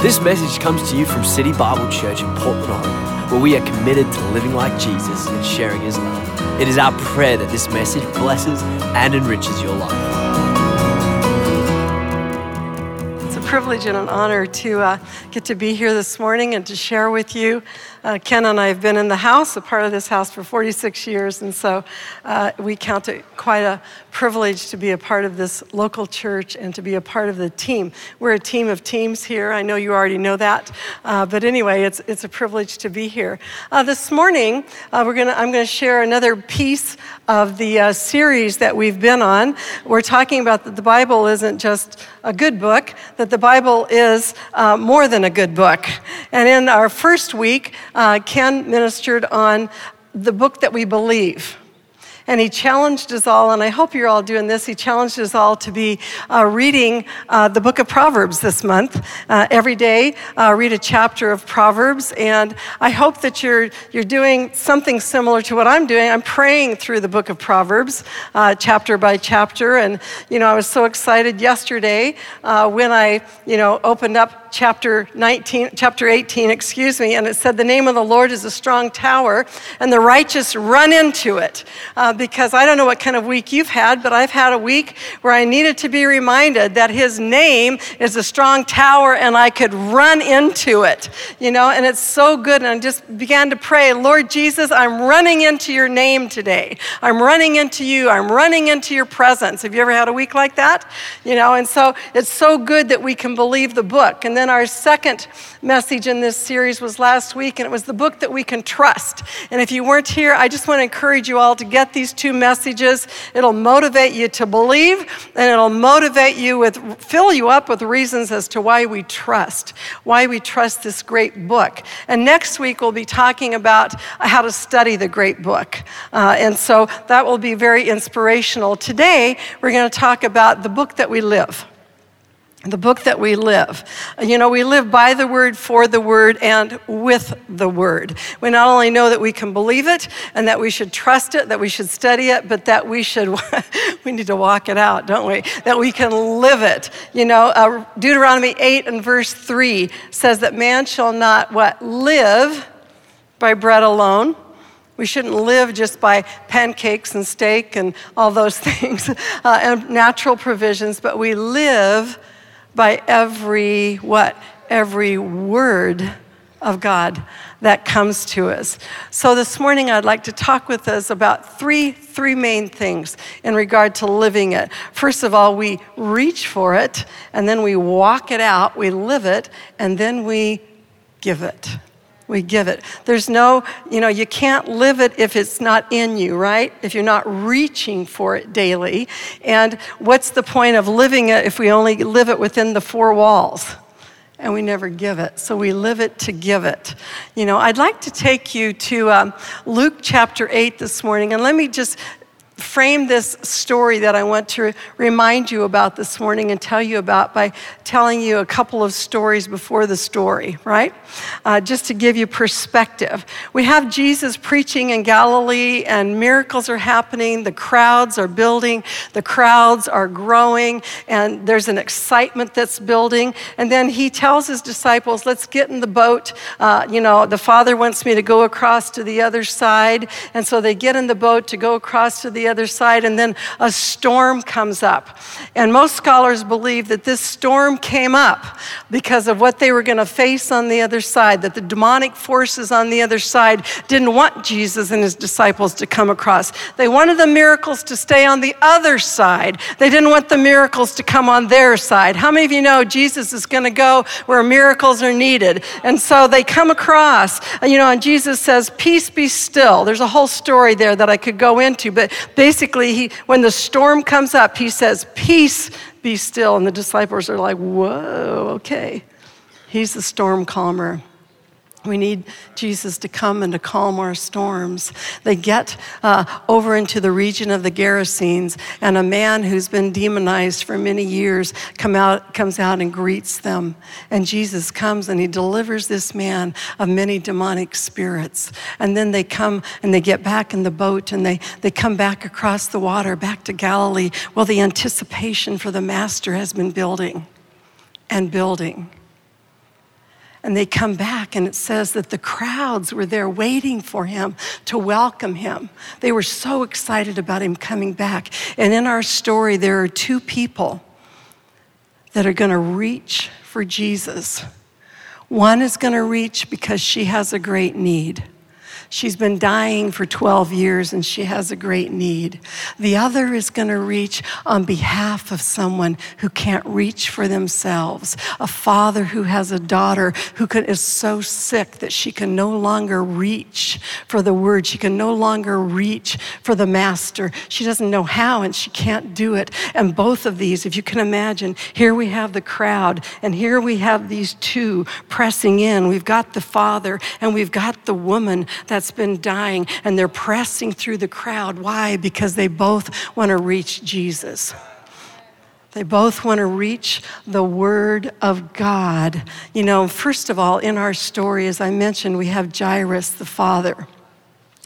This message comes to you from City Bible Church in Portland, Oregon, where we are committed to living like Jesus and sharing his love. It is our prayer that this message blesses and enriches your life. It's a privilege and an honor to uh, get to be here this morning and to share with you uh, Ken and I have been in the house, a part of this house, for 46 years, and so uh, we count it quite a privilege to be a part of this local church and to be a part of the team. We're a team of teams here. I know you already know that, uh, but anyway, it's, it's a privilege to be here. Uh, this morning, uh, we're gonna, I'm going to share another piece of the uh, series that we've been on. We're talking about that the Bible isn't just a good book, that the Bible is more than a good book. And in our first week, uh, Ken ministered on the book that we believe. And he challenged us all, and I hope you're all doing this. He challenged us all to be uh, reading uh, the book of Proverbs this month. Uh, every day, uh, read a chapter of Proverbs. And I hope that you're, you're doing something similar to what I'm doing. I'm praying through the book of Proverbs, uh, chapter by chapter. And, you know, I was so excited yesterday uh, when I, you know, opened up chapter 19, chapter 18, excuse me, and it said, The name of the Lord is a strong tower, and the righteous run into it. Uh, because I don't know what kind of week you've had, but I've had a week where I needed to be reminded that His name is a strong tower, and I could run into it, you know, and it's so good. And I just began to pray, Lord Jesus, I'm running into your name today. I'm running into you. I'm running into your presence. Have you ever had a week like that? You know, and so it's so good that we can believe the book. And then our second message in this series was last week, and it was the book that we can trust. And if you weren't here, I just want to encourage you all to get these two messages. It'll motivate you to believe, and it'll motivate you with, fill you up with reasons as to why we trust, why we trust this great book. And next week, we'll be talking about how to study the great book. Uh, and so that will be very inspirational. Today, we're going to talk about the book that we live the book that we live. You know, we live by the word, for the word, and with the word. We not only know that we can believe it and that we should trust it, that we should study it, but that we should, we need to walk it out, don't we? That we can live it. You know, uh, Deuteronomy 8 and verse 3 says that man shall not, what, live by bread alone. We shouldn't live just by pancakes and steak and all those things uh, and natural provisions, but we live by every what? Every word of God that comes to us. So this morning I'd like to talk with us about three three main things in regard to living it. First of all, we reach for it and then we walk it out, we live it, and then we give it we give it. There's no, you know, you can't live it if it's not in you, right? If you're not reaching for it daily. And what's the point of living it if we only live it within the four walls? And we never give it. So we live it to give it. You know, I'd like to take you to um, Luke chapter 8 this morning. And let me just frame this story that I want to remind you about this morning and tell you about by telling you a couple of stories before the story, right? Uh, just to give you perspective. We have Jesus preaching in Galilee, and miracles are happening. The crowds are building, the crowds are growing, and there's an excitement that's building. And then he tells his disciples, Let's get in the boat. Uh, you know, the Father wants me to go across to the other side. And so they get in the boat to go across to the other side, and then a storm comes up. And most scholars believe that this storm came up because of what they were going to face on the other side, that the demonic forces on the other side didn't want Jesus and his disciples to come across. They wanted the miracles to stay on the other side, they didn't want the miracles to come on their side. How many of you know Jesus is going to go where miracles are needed? And so they come across, you know, and Jesus says, Peace be still. There's a whole story there that I could go into, but basically, he, when the storm comes up, he says, Peace, be still. And the disciples are like, Whoa, okay. He's the storm calmer. We need Jesus to come and to calm our storms. They get uh, over into the region of the Gerasenes, and a man who's been demonized for many years come out, comes out and greets them. And Jesus comes and he delivers this man of many demonic spirits. And then they come and they get back in the boat and they, they come back across the water back to Galilee. Well, the anticipation for the master has been building and building And they come back, and it says that the crowds were there waiting for him to welcome him. They were so excited about him coming back. And in our story, there are two people that are going to reach for Jesus. One is going to reach because she has a great need. She's been dying for 12 years and she has a great need. The other is going to reach on behalf of someone who can't reach for themselves. A father who has a daughter who is so sick that she can no longer reach for the word. She can no longer reach for the master. She doesn't know how and she can't do it. And both of these, if you can imagine, here we have the crowd and here we have these two pressing in. We've got the father and we've got the woman that that's been dying, and they're pressing through the crowd. Why? Because they both want to reach Jesus. They both want to reach the Word of God. You know, first of all, in our story, as I mentioned, we have Jairus, the father.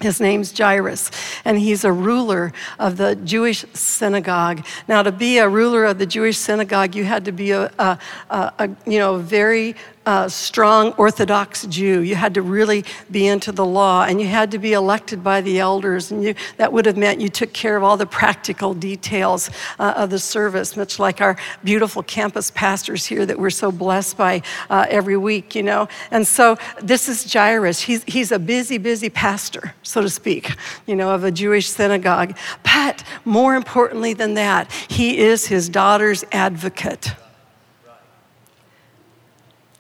His name's Jairus, and he's a ruler of the Jewish synagogue. Now, to be a ruler of the Jewish synagogue, you had to be a, a, a, a you know, very a strong Orthodox Jew. You had to really be into the law, and you had to be elected by the elders, and you, that would have meant you took care of all the practical details uh, of the service, much like our beautiful campus pastors here that we're so blessed by uh, every week, you know. And so this is Jairus. He's, he's a busy, busy pastor, so to speak, you know, of a Jewish synagogue. But more importantly than that, he is his daughter's advocate.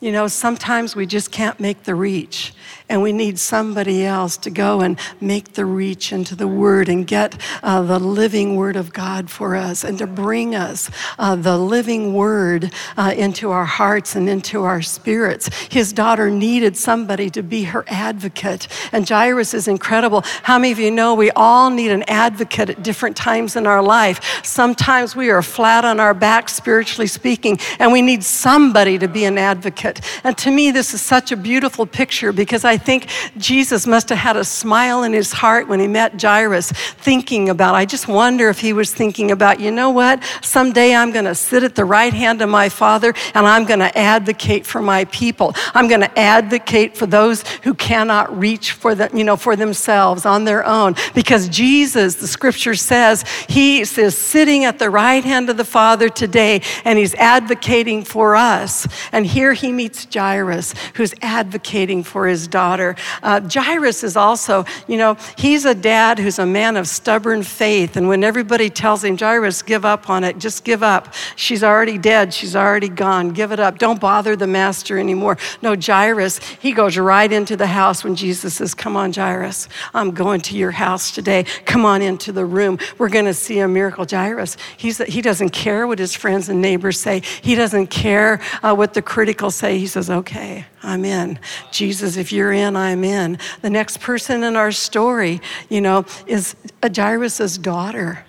You know, sometimes we just can't make the reach and we need somebody else to go and make the reach into the Word and get uh, the living Word of God for us and to bring us uh, the living Word uh, into our hearts and into our spirits. His daughter needed somebody to be her advocate, and Jairus is incredible. How many of you know we all need an advocate at different times in our life? Sometimes we are flat on our back, spiritually speaking, and we need somebody to be an advocate. And to me, this is such a beautiful picture because I think Jesus must have had a smile in his heart when he met Jairus, thinking about, I just wonder if he was thinking about, you know what? Someday I'm going to sit at the right hand of my Father and I'm going to advocate for my people. I'm going to advocate for those who cannot reach for, the, you know, for themselves on their own. Because Jesus, the scripture says, he is sitting at the right hand of the Father today and he's advocating for us. And here he meets Jairus, who's advocating for his daughter daughter. Uh, Jairus is also, you know, he's a dad who's a man of stubborn faith. And when everybody tells him, Jairus, give up on it, just give up. She's already dead. She's already gone. Give it up. Don't bother the master anymore. No, Jairus, he goes right into the house when Jesus says, Come on, Jairus, I'm going to your house today. Come on into the room. We're going to see a miracle. Jairus, he's, he doesn't care what his friends and neighbors say, he doesn't care uh, what the critical say. He says, Okay, I'm in. Jesus, if you're in, I'm in. The next person in our story, you know, is Jairus' daughter.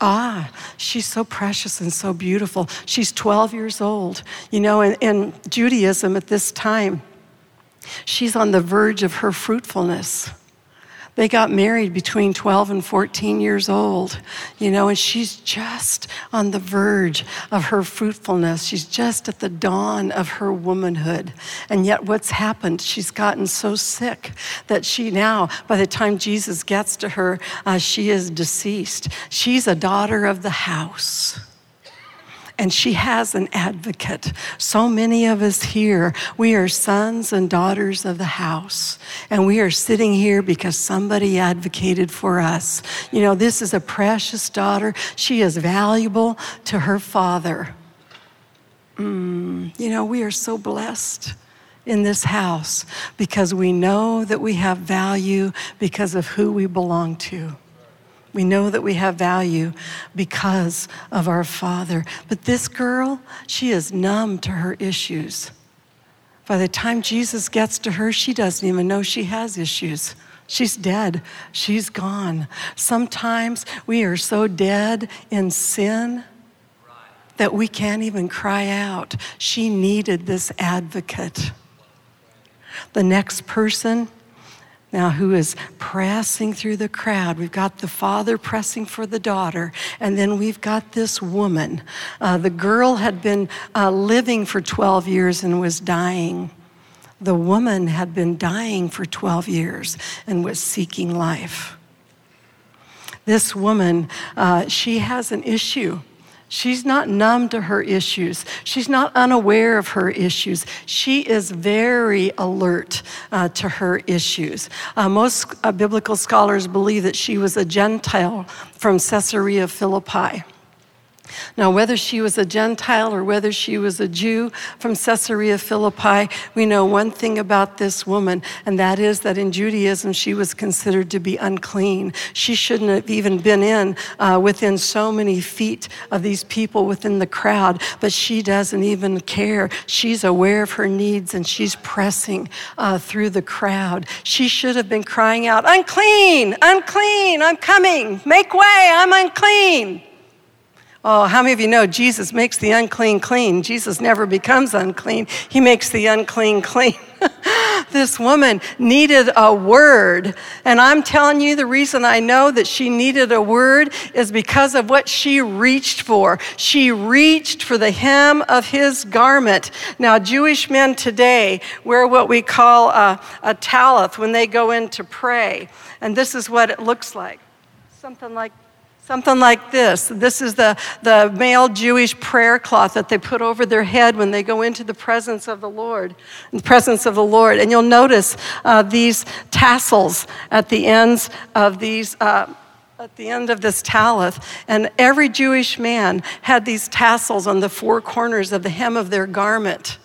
Ah, she's so precious and so beautiful. She's 12 years old. You know, in, in Judaism at this time, she's on the verge of her fruitfulness. They got married between 12 and 14 years old, you know, and she's just on the verge of her fruitfulness. She's just at the dawn of her womanhood. And yet, what's happened? She's gotten so sick that she now, by the time Jesus gets to her, uh, she is deceased. She's a daughter of the house and she has an advocate. So many of us here, we are sons and daughters of the house, and we are sitting here because somebody advocated for us. You know, this is a precious daughter. She is valuable to her father. Mm, you know, we are so blessed in this house because we know that we have value because of who we belong to. We know that we have value because of our Father. But this girl, she is numb to her issues. By the time Jesus gets to her, she doesn't even know she has issues. She's dead. She's gone. Sometimes we are so dead in sin that we can't even cry out. She needed this advocate. The next person now who is pressing through the crowd. We've got the father pressing for the daughter, and then we've got this woman. Uh, the girl had been uh, living for 12 years and was dying. The woman had been dying for 12 years and was seeking life. This woman, uh, she has an issue. She's not numb to her issues. She's not unaware of her issues. She is very alert uh, to her issues. Uh, most uh, biblical scholars believe that she was a Gentile from Caesarea Philippi. Now, whether she was a Gentile or whether she was a Jew from Caesarea Philippi, we know one thing about this woman, and that is that in Judaism she was considered to be unclean. She shouldn't have even been in uh, within so many feet of these people within the crowd, but she doesn't even care. She's aware of her needs and she's pressing uh, through the crowd. She should have been crying out, Unclean, unclean, I'm coming, make way, I'm unclean. Oh, how many of you know Jesus makes the unclean clean? Jesus never becomes unclean, He makes the unclean clean. this woman needed a word. And I'm telling you, the reason I know that she needed a word is because of what she reached for. She reached for the hem of his garment. Now, Jewish men today wear what we call a, a talith when they go in to pray. And this is what it looks like something like Something like this. This is the, the male Jewish prayer cloth that they put over their head when they go into the presence of the Lord, the presence of the Lord. And you'll notice uh, these tassels at the ends of these. Uh, at the end of this talith, and every Jewish man had these tassels on the four corners of the hem of their garment.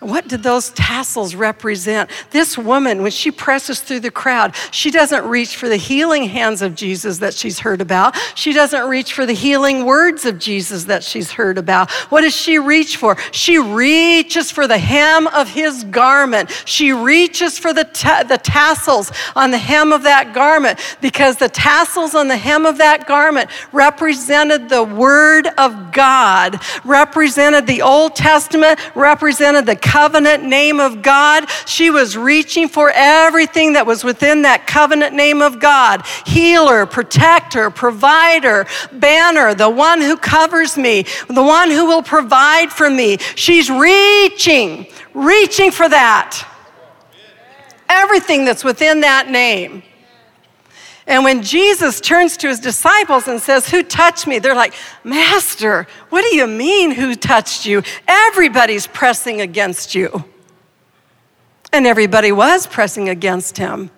What did those tassels represent? This woman, when she presses through the crowd, she doesn't reach for the healing hands of Jesus that she's heard about. She doesn't reach for the healing words of Jesus that she's heard about. What does she reach for? She reaches for the hem of his garment. She reaches for the, ta- the tassels on the hem of that garment because the tassels on the hem of that garment represented the word of God, represented the Old Testament, represented the covenant name of God. She was reaching for everything that was within that covenant name of God healer, protector, provider, banner, the one who covers me, the one who will provide for me. She's reaching, reaching for that. Everything that's within that name. And when Jesus turns to his disciples and says, Who touched me? They're like, Master, what do you mean, who touched you? Everybody's pressing against you. And everybody was pressing against him.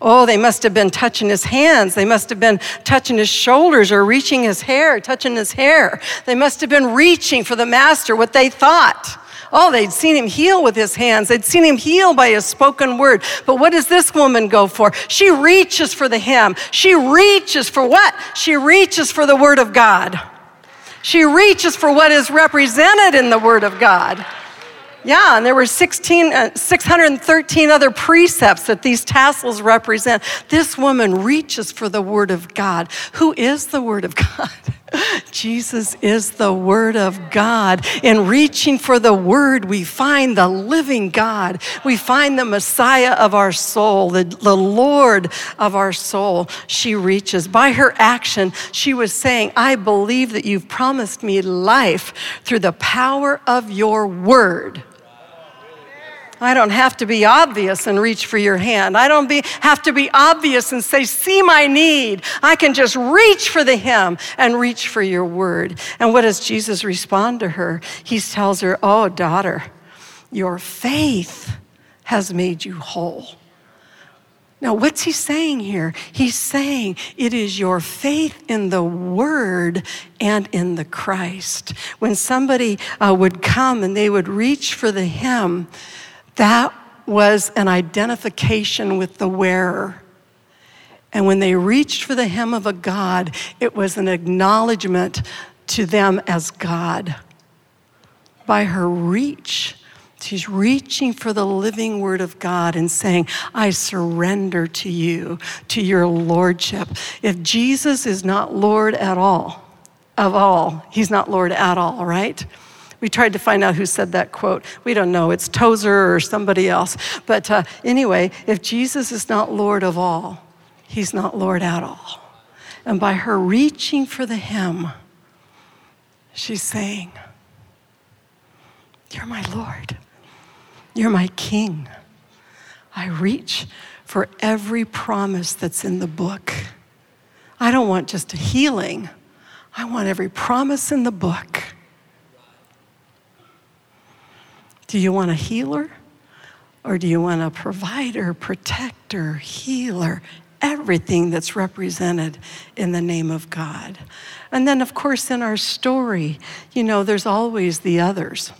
Oh, they must have been touching his hands. They must have been touching his shoulders or reaching his hair, touching his hair. They must have been reaching for the master, what they thought. Oh, they'd seen him heal with his hands. They'd seen him heal by his spoken word. But what does this woman go for? She reaches for the hem. She reaches for what? She reaches for the word of God. She reaches for what is represented in the word of God. Yeah, and there were 16, uh, 613 other precepts that these tassels represent. This woman reaches for the Word of God. Who is the Word of God? Jesus is the Word of God. In reaching for the Word, we find the living God. We find the Messiah of our soul, the, the Lord of our soul. She reaches. By her action, she was saying, I believe that you've promised me life through the power of your Word. I don't have to be obvious and reach for your hand. I don't be, have to be obvious and say, See my need. I can just reach for the hem and reach for your word. And what does Jesus respond to her? He tells her, Oh, daughter, your faith has made you whole. Now, what's he saying here? He's saying it is your faith in the Word and in the Christ. When somebody uh, would come and they would reach for the hem, that was an identification with the wearer. And when they reached for the hem of a God, it was an acknowledgement to them as God. By her reach, she's reaching for the living word of God and saying, I surrender to you, to your lordship. If Jesus is not Lord at all, of all, he's not Lord at all, right? We tried to find out who said that quote. We don't know. It's Tozer or somebody else. But uh, anyway, if Jesus is not Lord of all, he's not Lord at all. And by her reaching for the hem, she's saying, You're my Lord. You're my King. I reach for every promise that's in the book. I don't want just a healing, I want every promise in the book. Do you want a healer? Or do you want a provider, protector, healer? Everything that's represented in the name of God. And then, of course, in our story, you know, there's always the others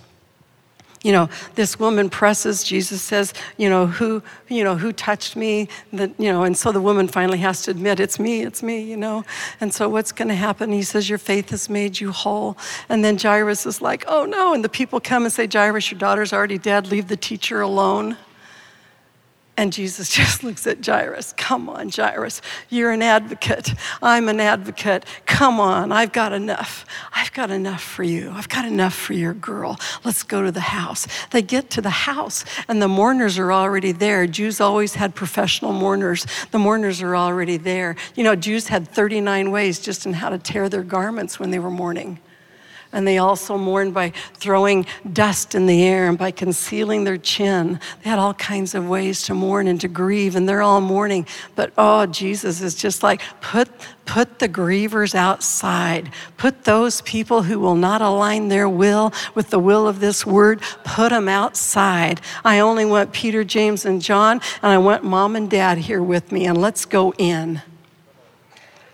you know, this woman presses, Jesus says, you know, who, you know, who touched me? That, you know, and so the woman finally has to admit, it's me, it's me, you know. And so what's going to happen? He says, your faith has made you whole. And then Jairus is like, oh no. And the people come and say, Jairus, your daughter's already dead. Leave the teacher alone. And Jesus just looks at Jairus. Come on, Jairus. You're an advocate. I'm an advocate. Come on. I've got enough. I've got enough for you. I've got enough for your girl. Let's go to the house. They get to the house, and the mourners are already there. Jews always had professional mourners. The mourners are already there. You know, Jews had 39 ways just in how to tear their garments when they were mourning. And they also mourned by throwing dust in the air and by concealing their chin. They had all kinds of ways to mourn and to grieve, and they're all mourning. But oh, Jesus is just like, put, put the grievers outside. Put those people who will not align their will with the will of this word, put them outside. I only want Peter, James, and John, and I want mom and dad here with me, and let's go in.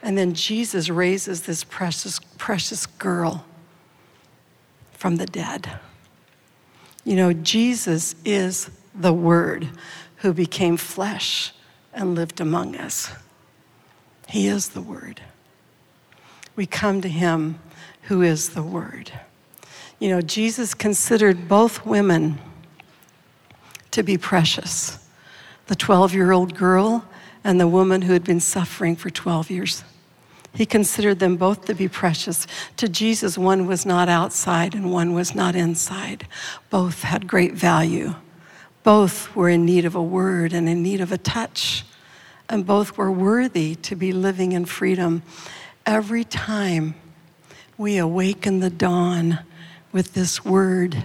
And then Jesus raises this precious, precious girl from the dead. You know, Jesus is the Word who became flesh and lived among us. He is the Word. We come to Him who is the Word. You know, Jesus considered both women to be precious the 12 year old girl and the woman who had been suffering for 12 years. He considered them both to be precious. To Jesus, one was not outside and one was not inside. Both had great value. Both were in need of a word and in need of a touch. And both were worthy to be living in freedom. Every time we awaken the dawn with this word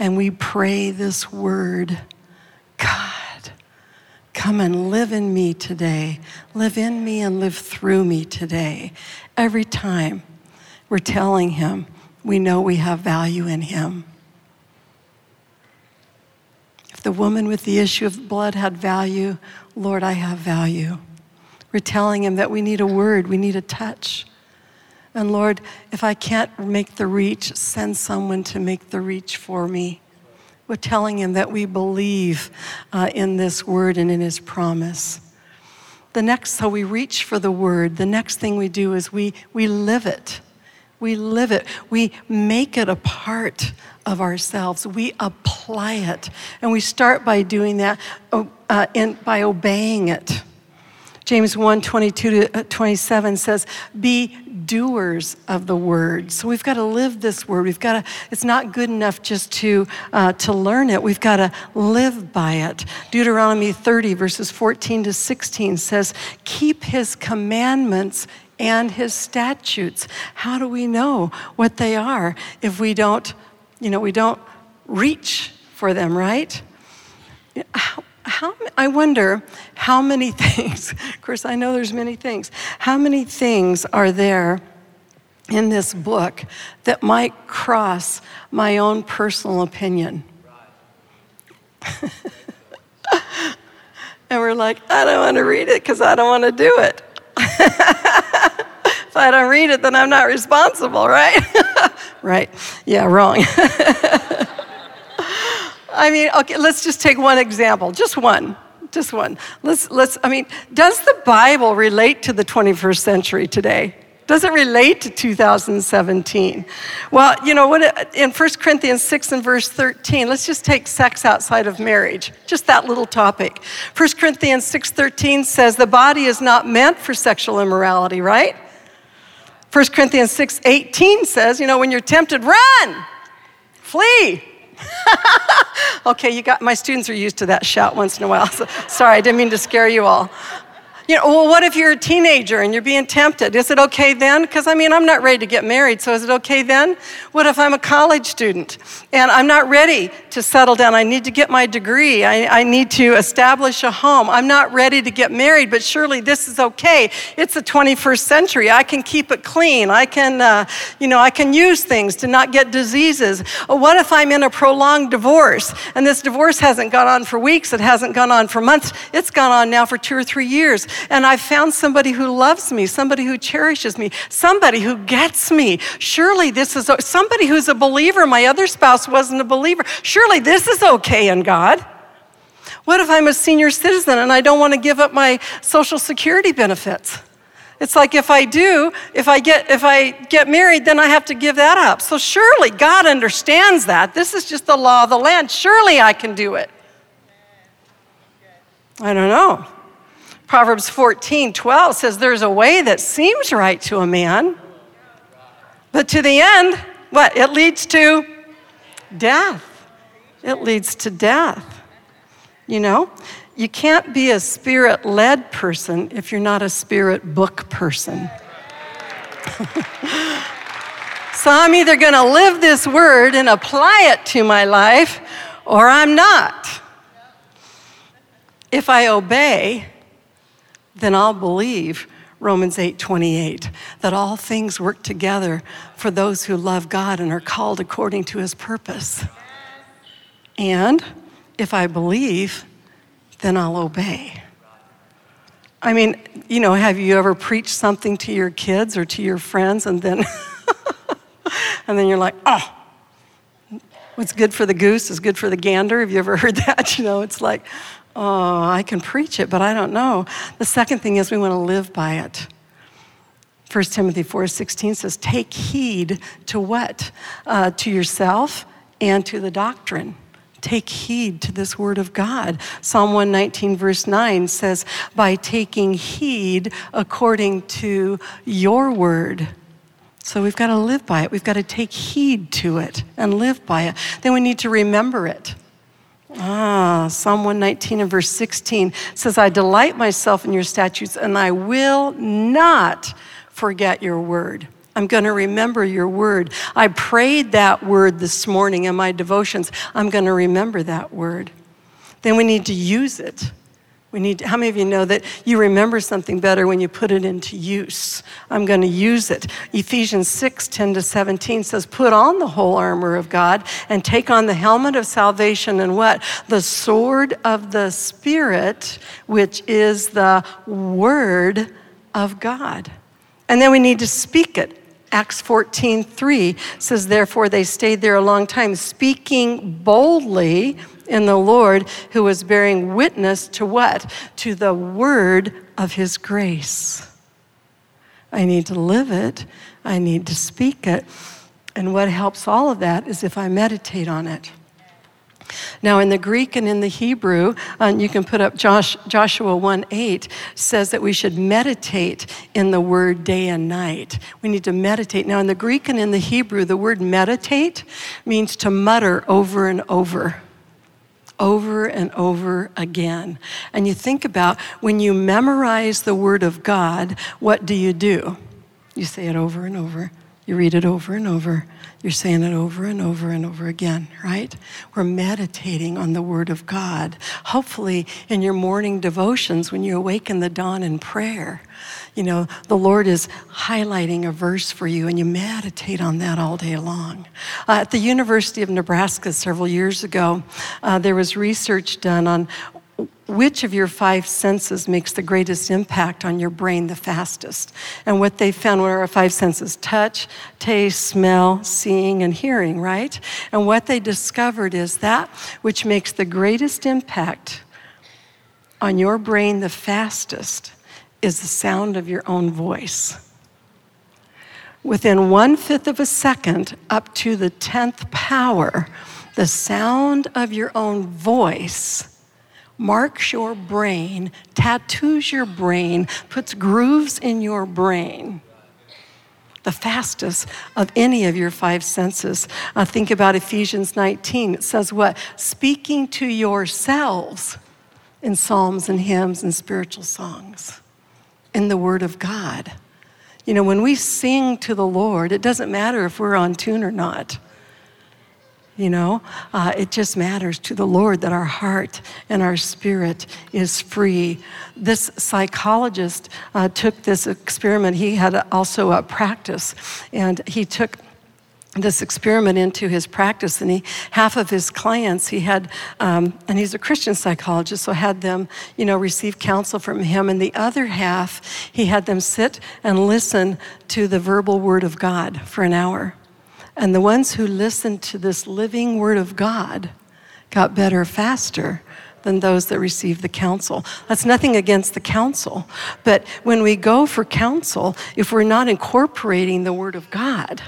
and we pray this word, God Come and live in me today. Live in me and live through me today. Every time we're telling Him we know we have value in Him. If the woman with the issue of blood had value, Lord, I have value. We're telling Him that we need a word, we need a touch. And Lord, if I can't make the reach, send someone to make the reach for me. Telling him that we believe uh, in this word and in his promise. The next, so we reach for the word. The next thing we do is we, we live it. We live it. We make it a part of ourselves. We apply it. And we start by doing that uh, in, by obeying it. James 1 22 to uh, 27 says, Be doers of the word. So we've got to live this word. We've got to, it's not good enough just to, uh, to learn it. We've got to live by it. Deuteronomy 30, verses 14 to 16 says, Keep his commandments and his statutes. How do we know what they are if we don't, you know, we don't reach for them, right? How, I wonder how many things, of course, I know there's many things, how many things are there in this book that might cross my own personal opinion? and we're like, I don't want to read it because I don't want to do it. if I don't read it, then I'm not responsible, right? right. Yeah, wrong. I mean, okay, let's just take one example, just one, just one. Let's, let's, I mean, does the Bible relate to the 21st century today? Does it relate to 2017? Well, you know what? In 1 Corinthians 6 and verse 13, let's just take sex outside of marriage, just that little topic. 1 Corinthians 6:13 says the body is not meant for sexual immorality, right? 1 Corinthians 6:18 says, you know, when you're tempted, run. flee. okay, you got my students are used to that shout once in a while. So, sorry, I didn't mean to scare you all. You know, well, what if you're a teenager and you're being tempted? Is it okay then? Because I mean, I'm not ready to get married, so is it okay then? What if I'm a college student and I'm not ready to settle down? I need to get my degree. I, I need to establish a home. I'm not ready to get married, but surely this is okay. It's the 21st century. I can keep it clean. I can, uh, you know, I can use things to not get diseases. What if I'm in a prolonged divorce and this divorce hasn't gone on for weeks? It hasn't gone on for months. It's gone on now for two or three years and I found somebody who loves me, somebody who cherishes me, somebody who gets me. Surely this is somebody who's a believer. My other spouse wasn't a believer. Surely this is okay in God. What if I'm a senior citizen and I don't want to give up my social security benefits? It's like if I do, if I get if I get married, then I have to give that up. So surely God understands that. This is just the law of the land. Surely I can do it. I don't know. Proverbs 14 12 says, There's a way that seems right to a man, but to the end, what? It leads to death. It leads to death. You know, you can't be a spirit led person if you're not a spirit book person. so I'm either going to live this word and apply it to my life, or I'm not. If I obey, then I'll believe Romans 8:28 that all things work together for those who love God and are called according to his purpose. And if I believe, then I'll obey. I mean, you know, have you ever preached something to your kids or to your friends and then and then you're like, "Oh, what's good for the goose is good for the gander." Have you ever heard that? You know, it's like, oh, I can preach it, but I don't know. The second thing is we want to live by it. 1 Timothy 4:16 says, "Take heed to what? Uh, to yourself and to the doctrine." Take heed to this word of God. Psalm 119, verse 9 says, By taking heed according to your word. So we've got to live by it. We've got to take heed to it and live by it. Then we need to remember it. Ah, Psalm 119 and verse 16 says, I delight myself in your statutes, and I will not forget your word. I'm going to remember your word. I prayed that word this morning in my devotions. I'm going to remember that word. Then we need to use it. We need to, how many of you know that you remember something better when you put it into use? I'm going to use it. Ephesians 6 10 to 17 says, Put on the whole armor of God and take on the helmet of salvation and what? The sword of the Spirit, which is the word of God. And then we need to speak it. Acts 14 3 says, Therefore they stayed there a long time, speaking boldly in the Lord who was bearing witness to what? To the word of his grace. I need to live it, I need to speak it. And what helps all of that is if I meditate on it. Now, in the Greek and in the Hebrew, uh, you can put up Josh, Joshua 1 8 says that we should meditate in the word day and night. We need to meditate. Now, in the Greek and in the Hebrew, the word meditate means to mutter over and over over and over again. And you think about when you memorize the Word of God, what do you do? You say it over and over. You read it over and over. You're saying it over and over and over again, right? We're meditating on the Word of God. Hopefully, in your morning devotions, when you awaken the dawn in prayer, you know, the Lord is highlighting a verse for you and you meditate on that all day long. Uh, at the University of Nebraska several years ago, uh, there was research done on which of your five senses makes the greatest impact on your brain the fastest? And what they found were our five senses touch, taste, smell, seeing, and hearing, right? And what they discovered is that which makes the greatest impact on your brain the fastest is the sound of your own voice. Within one fifth of a second, up to the 10th power, the sound of your own voice marks your brain, tattoos your brain, puts grooves in your brain. the fastest of any of your five senses. Uh, think about Ephesians 19. It says, What? Speaking to yourselves in psalms and hymns and spiritual songs in the Word of God. You know, when we sing to the Lord, it doesn't matter if we're on tune or not. You know, uh, it just matters to the Lord that our heart and our spirit is free. This psychologist uh, took this experiment. He had also a practice, and he took this experiment into his practice and he half of his clients he had um, and he's a christian psychologist so had them you know receive counsel from him and the other half he had them sit and listen to the verbal word of god for an hour and the ones who listened to this living word of god got better faster than those that received the counsel. That's nothing against the counsel. But when we go for counsel, if we're not incorporating the Word of God,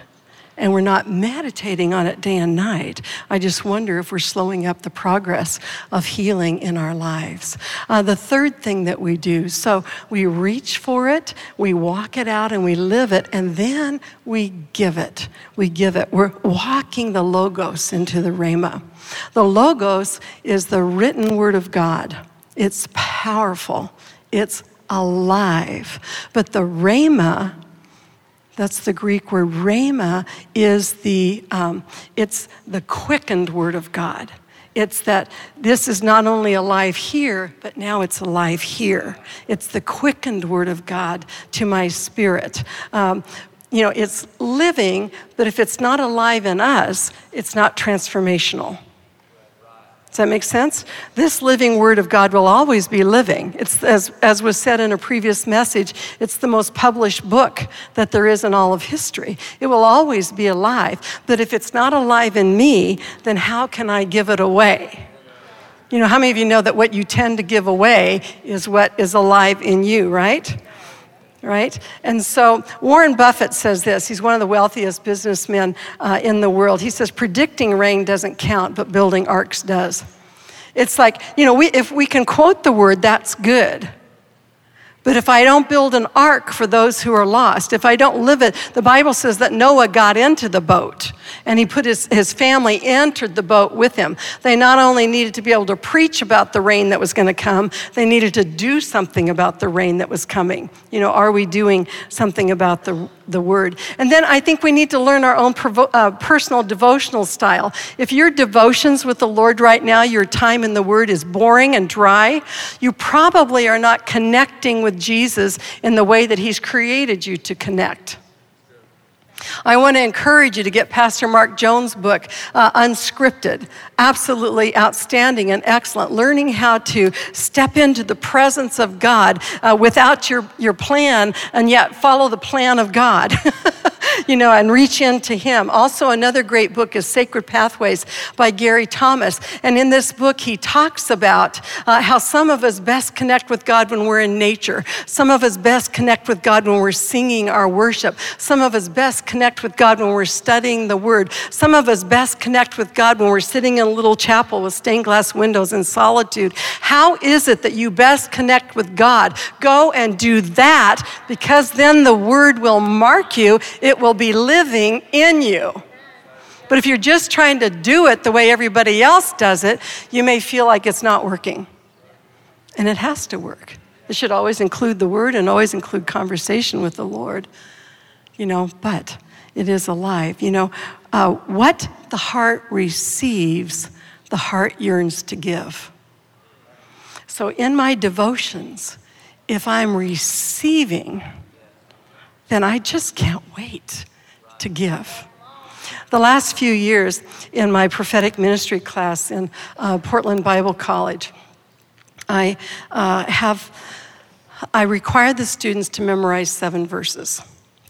and we're not meditating on it day and night, I just wonder if we're slowing up the progress of healing in our lives. Uh, the third thing that we do so we reach for it, we walk it out, and we live it, and then we give it. We give it. We're walking the Logos into the Rhema. The Logos is the written word of God, it's powerful, it's alive. But the Rhema that's the Greek word. Rhema is the, um, it's the quickened word of God. It's that this is not only alive here, but now it's alive here. It's the quickened word of God to my spirit. Um, you know, it's living, but if it's not alive in us, it's not transformational. Does that make sense? This living word of God will always be living. It's, as, as was said in a previous message, it's the most published book that there is in all of history. It will always be alive. But if it's not alive in me, then how can I give it away? You know, how many of you know that what you tend to give away is what is alive in you, right? Right? And so Warren Buffett says this. He's one of the wealthiest businessmen uh, in the world. He says, predicting rain doesn't count, but building arks does. It's like, you know, we, if we can quote the word, that's good. But if I don't build an ark for those who are lost, if I don't live it, the Bible says that Noah got into the boat and he put his, his family entered the boat with him. They not only needed to be able to preach about the rain that was going to come, they needed to do something about the rain that was coming. You know, are we doing something about the, the word? And then I think we need to learn our own provo- uh, personal devotional style. If your devotions with the Lord right now, your time in the word is boring and dry, you probably are not connecting with with Jesus in the way that He's created you to connect. I want to encourage you to get Pastor Mark Jones' book, uh, Unscripted. Absolutely outstanding and excellent. Learning how to step into the presence of God uh, without your, your plan and yet follow the plan of God. you know, and reach into Him. Also, another great book is Sacred Pathways by Gary Thomas. And in this book, he talks about uh, how some of us best connect with God when we're in nature. Some of us best connect with God when we're singing our worship. Some of us best connect with God when we're studying the Word. Some of us best connect with God when we're sitting in a little chapel with stained glass windows in solitude. How is it that you best connect with God? Go and do that because then the Word will mark you. It will be living in you. But if you're just trying to do it the way everybody else does it, you may feel like it's not working. And it has to work. It should always include the word and always include conversation with the Lord. You know, but it is alive. You know, uh, what the heart receives, the heart yearns to give. So in my devotions, if I'm receiving, then I just can't wait to give. The last few years in my prophetic ministry class in uh, Portland Bible College, I uh, have I require the students to memorize seven verses,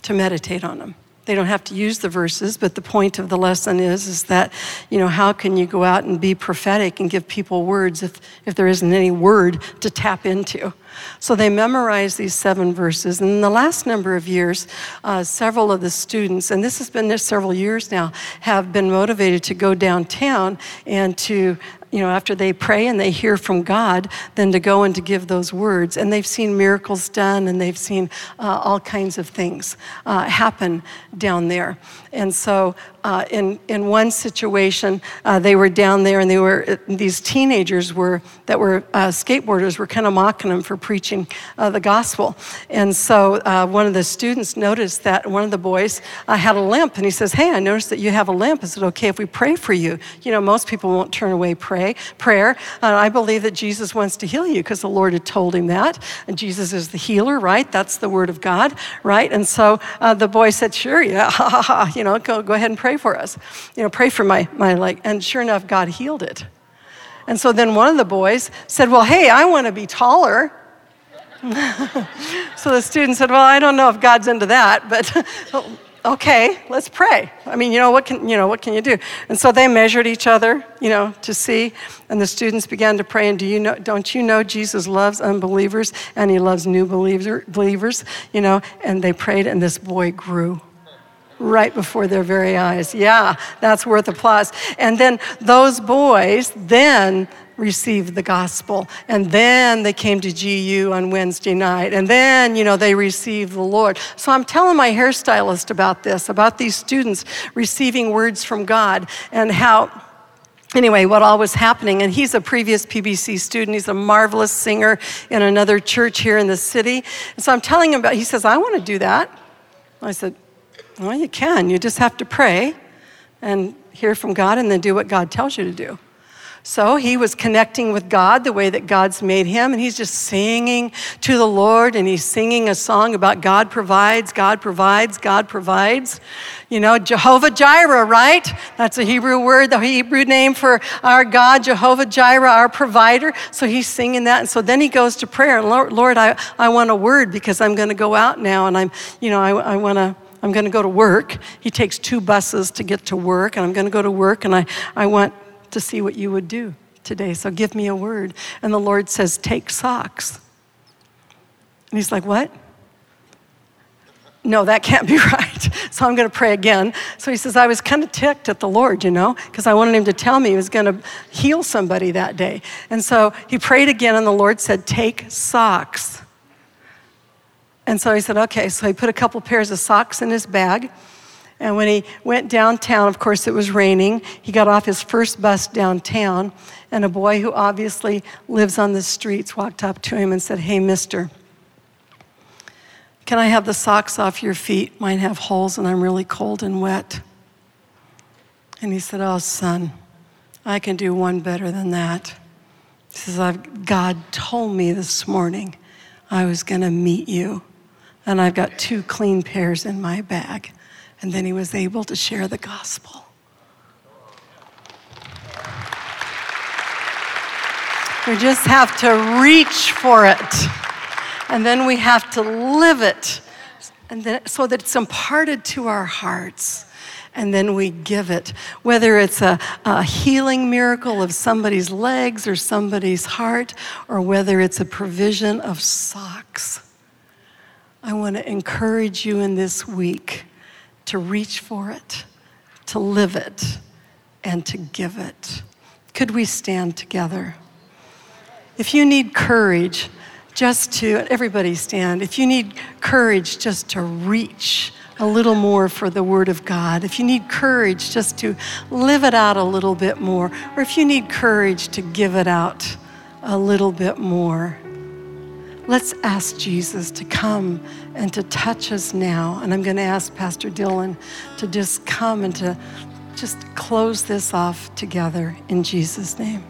to meditate on them. They don't have to use the verses, but the point of the lesson is, is that, you know, how can you go out and be prophetic and give people words if, if there isn't any word to tap into? So they memorized these seven verses. And in the last number of years, uh, several of the students, and this has been several years now, have been motivated to go downtown and to you know, after they pray and they hear from God, then to go and to give those words. And they've seen miracles done and they've seen uh, all kinds of things uh, happen down there. And so uh, in, in one situation, uh, they were down there and they were, uh, these teenagers were, that were uh, skateboarders were kind of mocking them for preaching the gospel. And so one of the students noticed that one of the boys had a limp and he says, Hey, I noticed that you have a limp. Is it okay if we pray for you? You know, most people won't turn away pray, prayer. Uh, I believe that Jesus wants to heal you because the Lord had told him that. And Jesus is the healer, right? That's the word of God, right? And so uh, the boy said, Sure, yeah, you know, go, go ahead and pray pray for us. You know, pray for my, my leg. And sure enough, God healed it. And so then one of the boys said, Well, hey, I want to be taller. so the student said, Well, I don't know if God's into that, but okay, let's pray. I mean, you know, what can, you know, what can you do? And so they measured each other, you know, to see. And the students began to pray. And do you know, don't you know Jesus loves unbelievers and he loves new believer, believers, you know? And they prayed, and this boy grew right before their very eyes. Yeah, that's worth applause. And then those boys then received the gospel and then they came to GU on Wednesday night and then you know they received the Lord. So I'm telling my hairstylist about this about these students receiving words from God and how anyway, what all was happening. And he's a previous PBC student. He's a marvelous singer in another church here in the city. And so I'm telling him about, he says, I want to do that. I said, well, you can. You just have to pray and hear from God and then do what God tells you to do. So he was connecting with God the way that God's made him, and he's just singing to the Lord, and he's singing a song about God provides, God provides, God provides. You know, Jehovah Jireh, right? That's a Hebrew word, the Hebrew name for our God, Jehovah Jireh, our provider. So he's singing that, and so then he goes to prayer. Lord, Lord I, I want a word because I'm going to go out now, and I'm, you know, I, I want to I'm going to go to work. He takes two buses to get to work, and I'm going to go to work, and I, I want to see what you would do today. So give me a word. And the Lord says, Take socks. And he's like, What? No, that can't be right. So I'm going to pray again. So he says, I was kind of ticked at the Lord, you know, because I wanted him to tell me he was going to heal somebody that day. And so he prayed again, and the Lord said, Take socks. And so he said, okay. So he put a couple pairs of socks in his bag. And when he went downtown, of course, it was raining. He got off his first bus downtown, and a boy who obviously lives on the streets walked up to him and said, Hey, mister, can I have the socks off your feet? Mine have holes, and I'm really cold and wet. And he said, Oh, son, I can do one better than that. He says, God told me this morning I was going to meet you and I've got two clean pairs in my bag. And then he was able to share the gospel. We just have to reach for it. And then we have to live it. And then, so that it's imparted to our hearts. And then we give it. Whether it's a, a healing miracle of somebody's legs or somebody's heart, or whether it's a provision of socks I want to encourage you in this week to reach for it, to live it, and to give it. Could we stand together? If you need courage, just to, everybody stand. If you need courage just to reach a little more for the Word of God, if you need courage just to live it out a little bit more, or if you need courage to give it out a little bit more, Let's ask Jesus to come and to touch us now. And I'm going to ask Pastor Dylan to just come and to just close this off together in Jesus' name.